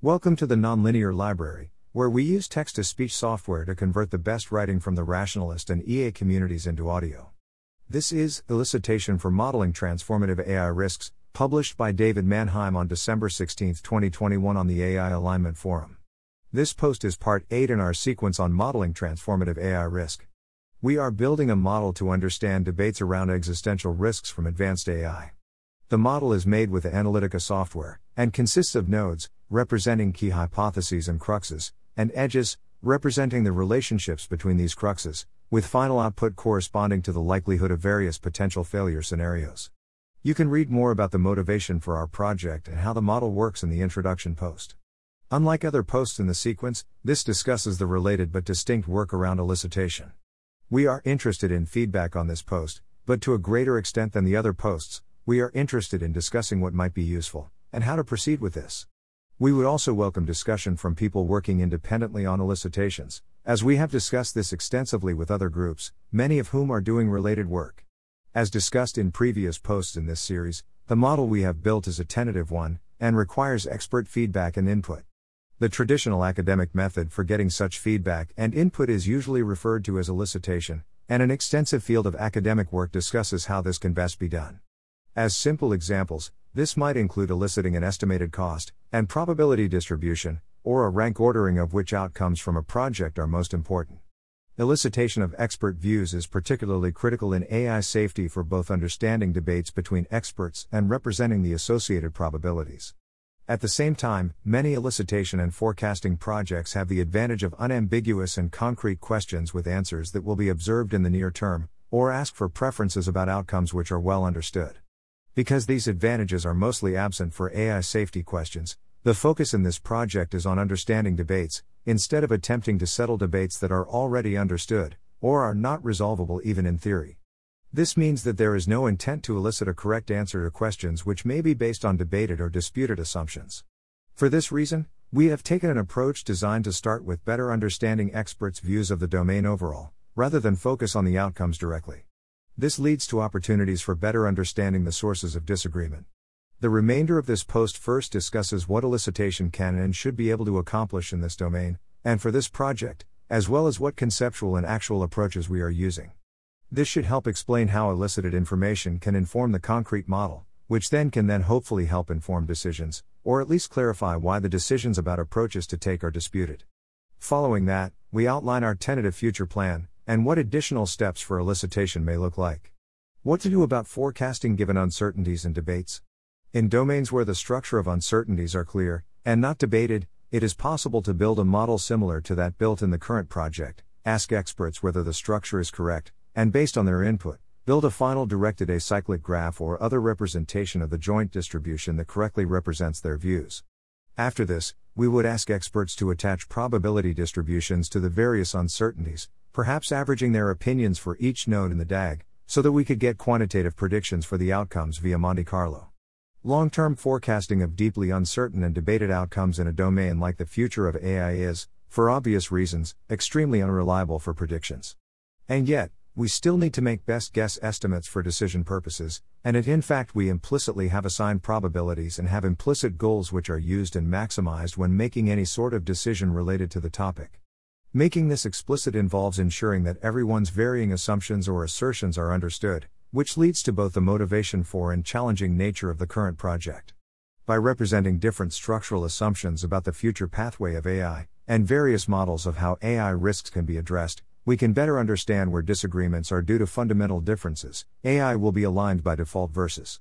Welcome to the Nonlinear Library, where we use text to speech software to convert the best writing from the rationalist and EA communities into audio. This is Elicitation for Modeling Transformative AI Risks, published by David Manheim on December 16, 2021, on the AI Alignment Forum. This post is part 8 in our sequence on modeling transformative AI risk. We are building a model to understand debates around existential risks from advanced AI. The model is made with Analytica software, and consists of nodes, representing key hypotheses and cruxes, and edges, representing the relationships between these cruxes, with final output corresponding to the likelihood of various potential failure scenarios. You can read more about the motivation for our project and how the model works in the introduction post. Unlike other posts in the sequence, this discusses the related but distinct work around elicitation. We are interested in feedback on this post, but to a greater extent than the other posts, we are interested in discussing what might be useful, and how to proceed with this. We would also welcome discussion from people working independently on elicitations, as we have discussed this extensively with other groups, many of whom are doing related work. As discussed in previous posts in this series, the model we have built is a tentative one, and requires expert feedback and input. The traditional academic method for getting such feedback and input is usually referred to as elicitation, and an extensive field of academic work discusses how this can best be done. As simple examples, this might include eliciting an estimated cost and probability distribution, or a rank ordering of which outcomes from a project are most important. Elicitation of expert views is particularly critical in AI safety for both understanding debates between experts and representing the associated probabilities. At the same time, many elicitation and forecasting projects have the advantage of unambiguous and concrete questions with answers that will be observed in the near term, or ask for preferences about outcomes which are well understood. Because these advantages are mostly absent for AI safety questions, the focus in this project is on understanding debates, instead of attempting to settle debates that are already understood, or are not resolvable even in theory. This means that there is no intent to elicit a correct answer to questions which may be based on debated or disputed assumptions. For this reason, we have taken an approach designed to start with better understanding experts' views of the domain overall, rather than focus on the outcomes directly. This leads to opportunities for better understanding the sources of disagreement. The remainder of this post first discusses what elicitation can and should be able to accomplish in this domain, and for this project, as well as what conceptual and actual approaches we are using. This should help explain how elicited information can inform the concrete model, which then can then hopefully help inform decisions, or at least clarify why the decisions about approaches to take are disputed. Following that, we outline our tentative future plan, and what additional steps for elicitation may look like. What to do about forecasting given uncertainties and debates? In domains where the structure of uncertainties are clear, and not debated, it is possible to build a model similar to that built in the current project, ask experts whether the structure is correct, and based on their input, build a final directed acyclic graph or other representation of the joint distribution that correctly represents their views. After this, we would ask experts to attach probability distributions to the various uncertainties, perhaps averaging their opinions for each node in the DAG, so that we could get quantitative predictions for the outcomes via Monte Carlo. Long term forecasting of deeply uncertain and debated outcomes in a domain like the future of AI is, for obvious reasons, extremely unreliable for predictions. And yet, we still need to make best guess estimates for decision purposes, and it in fact we implicitly have assigned probabilities and have implicit goals which are used and maximized when making any sort of decision related to the topic. Making this explicit involves ensuring that everyone's varying assumptions or assertions are understood, which leads to both the motivation for and challenging nature of the current project. By representing different structural assumptions about the future pathway of AI, and various models of how AI risks can be addressed, we can better understand where disagreements are due to fundamental differences. AI will be aligned by default versus.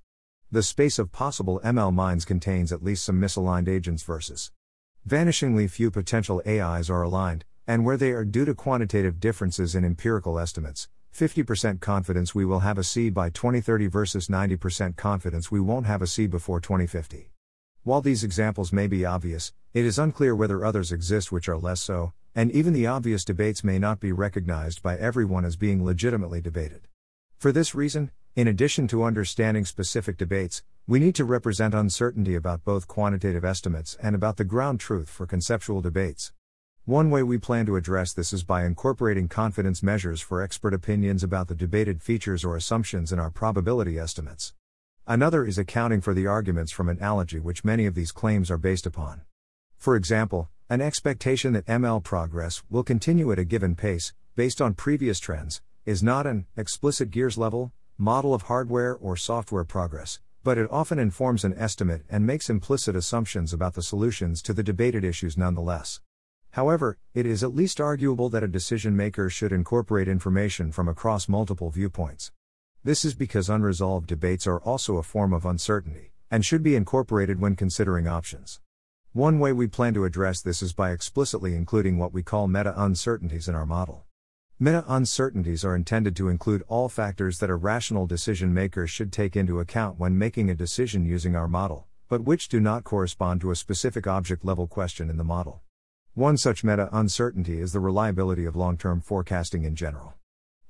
The space of possible ML minds contains at least some misaligned agents versus. Vanishingly few potential AIs are aligned, and where they are due to quantitative differences in empirical estimates, 50% confidence we will have a C by 2030 versus 90% confidence we won't have a C before 2050. While these examples may be obvious, it is unclear whether others exist which are less so, and even the obvious debates may not be recognized by everyone as being legitimately debated. For this reason, in addition to understanding specific debates, we need to represent uncertainty about both quantitative estimates and about the ground truth for conceptual debates. One way we plan to address this is by incorporating confidence measures for expert opinions about the debated features or assumptions in our probability estimates. Another is accounting for the arguments from analogy which many of these claims are based upon. For example, an expectation that ML progress will continue at a given pace, based on previous trends, is not an explicit gears level model of hardware or software progress, but it often informs an estimate and makes implicit assumptions about the solutions to the debated issues nonetheless. However, it is at least arguable that a decision maker should incorporate information from across multiple viewpoints. This is because unresolved debates are also a form of uncertainty, and should be incorporated when considering options. One way we plan to address this is by explicitly including what we call meta uncertainties in our model. Meta uncertainties are intended to include all factors that a rational decision maker should take into account when making a decision using our model, but which do not correspond to a specific object level question in the model. One such meta uncertainty is the reliability of long term forecasting in general.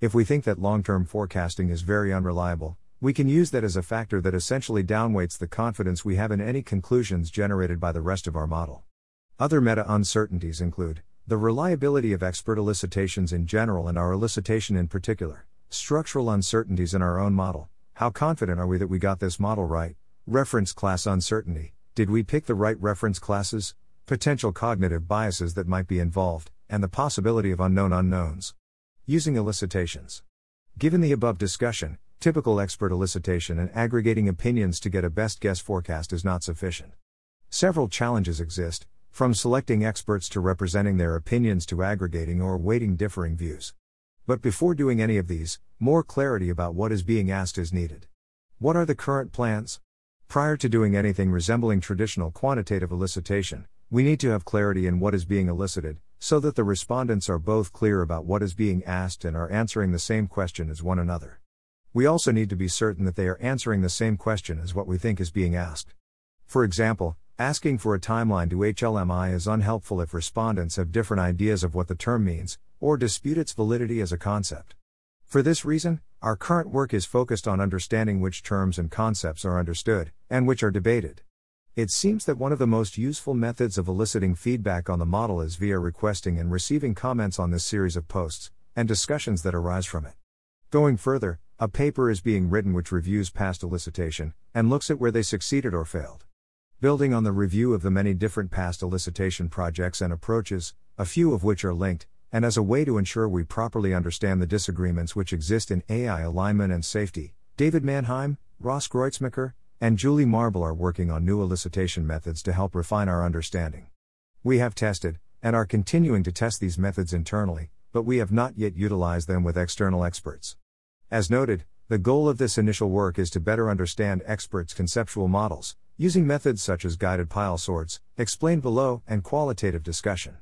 If we think that long term forecasting is very unreliable, we can use that as a factor that essentially downweights the confidence we have in any conclusions generated by the rest of our model. Other meta uncertainties include the reliability of expert elicitations in general and our elicitation in particular. Structural uncertainties in our own model. How confident are we that we got this model right? Reference class uncertainty. Did we pick the right reference classes? Potential cognitive biases that might be involved, and the possibility of unknown unknowns. Using elicitations. Given the above discussion, typical expert elicitation and aggregating opinions to get a best guess forecast is not sufficient. Several challenges exist, from selecting experts to representing their opinions to aggregating or weighting differing views. But before doing any of these, more clarity about what is being asked is needed. What are the current plans? Prior to doing anything resembling traditional quantitative elicitation, we need to have clarity in what is being elicited, so that the respondents are both clear about what is being asked and are answering the same question as one another. We also need to be certain that they are answering the same question as what we think is being asked. For example, Asking for a timeline to HLMI is unhelpful if respondents have different ideas of what the term means, or dispute its validity as a concept. For this reason, our current work is focused on understanding which terms and concepts are understood, and which are debated. It seems that one of the most useful methods of eliciting feedback on the model is via requesting and receiving comments on this series of posts, and discussions that arise from it. Going further, a paper is being written which reviews past elicitation, and looks at where they succeeded or failed. Building on the review of the many different past elicitation projects and approaches, a few of which are linked, and as a way to ensure we properly understand the disagreements which exist in AI alignment and safety, David Manheim, Ross Gruetzemacher, and Julie Marble are working on new elicitation methods to help refine our understanding. We have tested, and are continuing to test these methods internally, but we have not yet utilized them with external experts. As noted, the goal of this initial work is to better understand experts' conceptual models, using methods such as guided pile sorts, explained below, and qualitative discussion.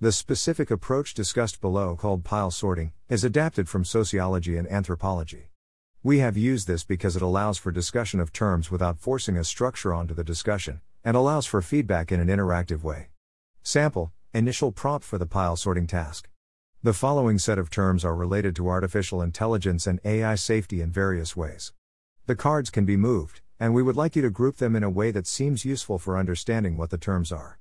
The specific approach discussed below, called pile sorting, is adapted from sociology and anthropology. We have used this because it allows for discussion of terms without forcing a structure onto the discussion, and allows for feedback in an interactive way. Sample Initial prompt for the pile sorting task. The following set of terms are related to artificial intelligence and AI safety in various ways. The cards can be moved and we would like you to group them in a way that seems useful for understanding what the terms are.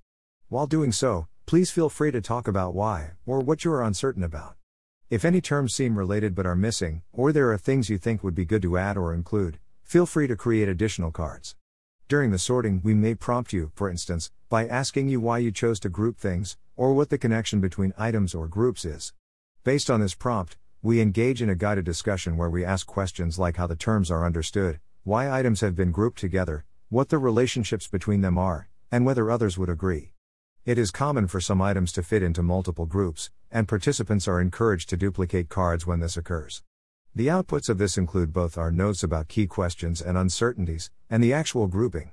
While doing so, please feel free to talk about why, or what you are uncertain about. If any terms seem related but are missing, or there are things you think would be good to add or include, feel free to create additional cards. During the sorting, we may prompt you, for instance, by asking you why you chose to group things, or what the connection between items or groups is. Based on this prompt, we engage in a guided discussion where we ask questions like how the terms are understood, why items have been grouped together, what the relationships between them are, and whether others would agree. It is common for some items to fit into multiple groups, and participants are encouraged to duplicate cards when this occurs. The outputs of this include both our notes about key questions and uncertainties, and the actual grouping.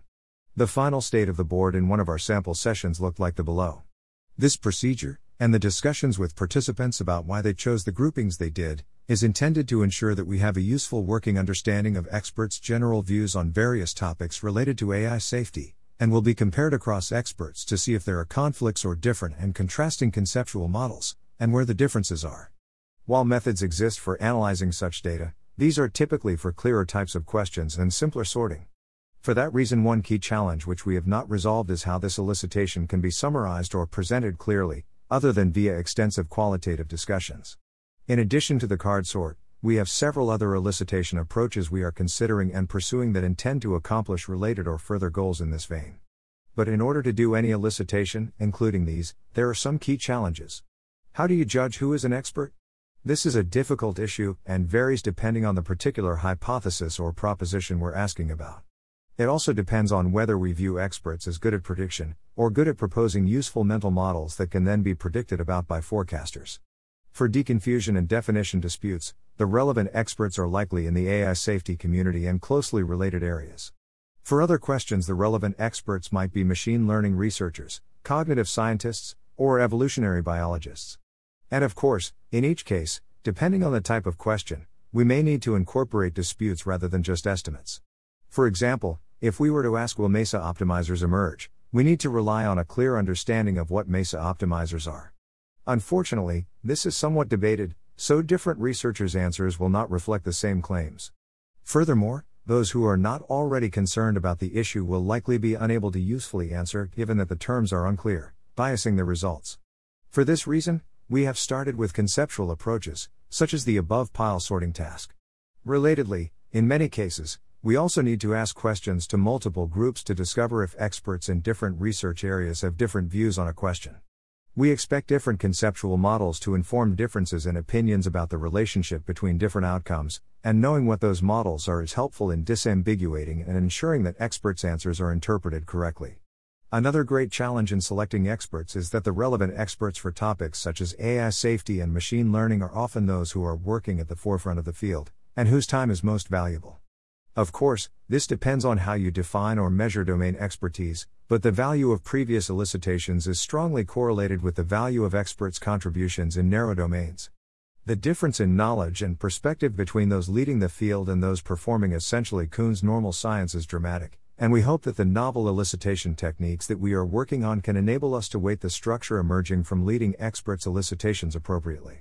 The final state of the board in one of our sample sessions looked like the below. This procedure, and the discussions with participants about why they chose the groupings they did, is intended to ensure that we have a useful working understanding of experts' general views on various topics related to AI safety, and will be compared across experts to see if there are conflicts or different and contrasting conceptual models, and where the differences are. While methods exist for analyzing such data, these are typically for clearer types of questions and simpler sorting. For that reason, one key challenge which we have not resolved is how this elicitation can be summarized or presented clearly, other than via extensive qualitative discussions. In addition to the card sort, we have several other elicitation approaches we are considering and pursuing that intend to accomplish related or further goals in this vein. But in order to do any elicitation, including these, there are some key challenges. How do you judge who is an expert? This is a difficult issue and varies depending on the particular hypothesis or proposition we're asking about. It also depends on whether we view experts as good at prediction, or good at proposing useful mental models that can then be predicted about by forecasters. For deconfusion and definition disputes, the relevant experts are likely in the AI safety community and closely related areas. For other questions, the relevant experts might be machine learning researchers, cognitive scientists, or evolutionary biologists. And of course, in each case, depending on the type of question, we may need to incorporate disputes rather than just estimates. For example, if we were to ask will MESA optimizers emerge, we need to rely on a clear understanding of what MESA optimizers are. Unfortunately, this is somewhat debated, so different researchers' answers will not reflect the same claims. Furthermore, those who are not already concerned about the issue will likely be unable to usefully answer given that the terms are unclear, biasing the results. For this reason, we have started with conceptual approaches, such as the above pile sorting task. Relatedly, in many cases, we also need to ask questions to multiple groups to discover if experts in different research areas have different views on a question. We expect different conceptual models to inform differences in opinions about the relationship between different outcomes, and knowing what those models are is helpful in disambiguating and ensuring that experts' answers are interpreted correctly. Another great challenge in selecting experts is that the relevant experts for topics such as AI safety and machine learning are often those who are working at the forefront of the field, and whose time is most valuable. Of course, this depends on how you define or measure domain expertise, but the value of previous elicitations is strongly correlated with the value of experts' contributions in narrow domains. The difference in knowledge and perspective between those leading the field and those performing essentially Kuhn's normal science is dramatic and we hope that the novel elicitation techniques that we are working on can enable us to weight the structure emerging from leading experts' elicitations appropriately.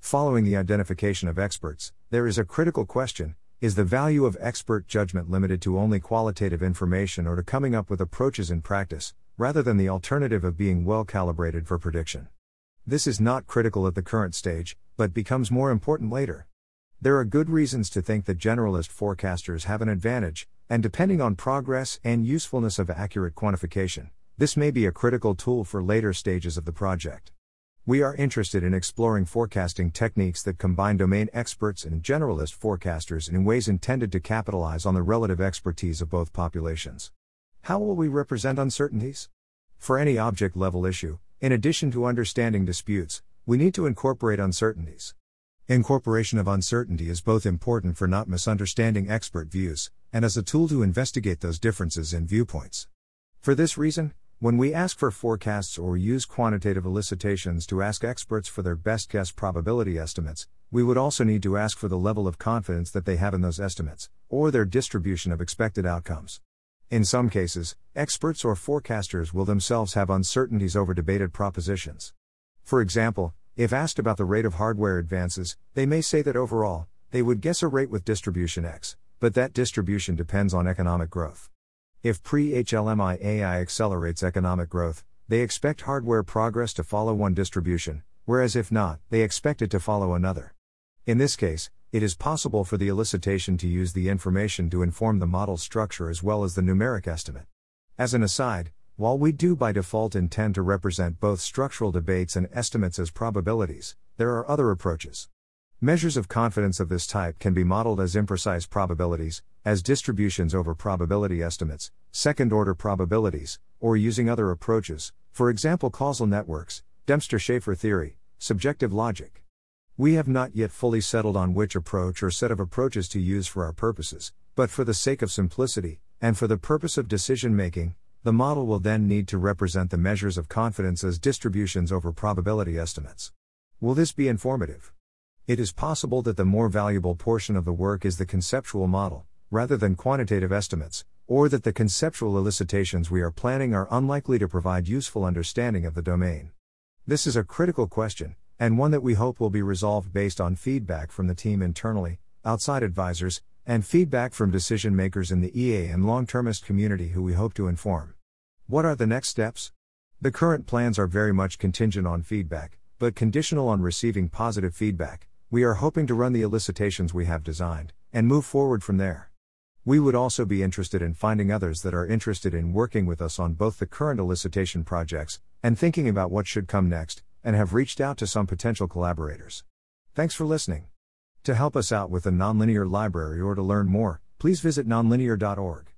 Following the identification of experts, there is a critical question is the value of expert judgment limited to only qualitative information or to coming up with approaches in practice, rather than the alternative of being well calibrated for prediction? This is not critical at the current stage, but becomes more important later. There are good reasons to think that generalist forecasters have an advantage, and depending on progress and usefulness of accurate quantification, this may be a critical tool for later stages of the project. We are interested in exploring forecasting techniques that combine domain experts and generalist forecasters in ways intended to capitalize on the relative expertise of both populations. How will we represent uncertainties? For any object level issue, in addition to understanding disputes, we need to incorporate uncertainties. Incorporation of uncertainty is both important for not misunderstanding expert views, and as a tool to investigate those differences in viewpoints. For this reason, when we ask for forecasts or use quantitative elicitations to ask experts for their best guess probability estimates, we would also need to ask for the level of confidence that they have in those estimates, or their distribution of expected outcomes. In some cases, experts or forecasters will themselves have uncertainties over debated propositions. For example, if asked about the rate of hardware advances, they may say that overall, they would guess a rate with distribution x, but that distribution depends on economic growth. If pre HLMI AI accelerates economic growth, they expect hardware progress to follow one distribution, whereas if not, they expect it to follow another. In this case, it is possible for the elicitation to use the information to inform the model structure as well as the numeric estimate. As an aside, while we do by default intend to represent both structural debates and estimates as probabilities, there are other approaches. Measures of confidence of this type can be modeled as imprecise probabilities, as distributions over probability estimates, second order probabilities, or using other approaches, for example, causal networks, Dempster Shafer theory, subjective logic. We have not yet fully settled on which approach or set of approaches to use for our purposes, but for the sake of simplicity, and for the purpose of decision making, the model will then need to represent the measures of confidence as distributions over probability estimates. Will this be informative? It is possible that the more valuable portion of the work is the conceptual model, rather than quantitative estimates, or that the conceptual elicitations we are planning are unlikely to provide useful understanding of the domain. This is a critical question, and one that we hope will be resolved based on feedback from the team internally, outside advisors, and feedback from decision makers in the EA and long termist community who we hope to inform. What are the next steps? The current plans are very much contingent on feedback, but conditional on receiving positive feedback. We are hoping to run the elicitations we have designed, and move forward from there. We would also be interested in finding others that are interested in working with us on both the current elicitation projects and thinking about what should come next, and have reached out to some potential collaborators. Thanks for listening. To help us out with the Nonlinear Library or to learn more, please visit nonlinear.org.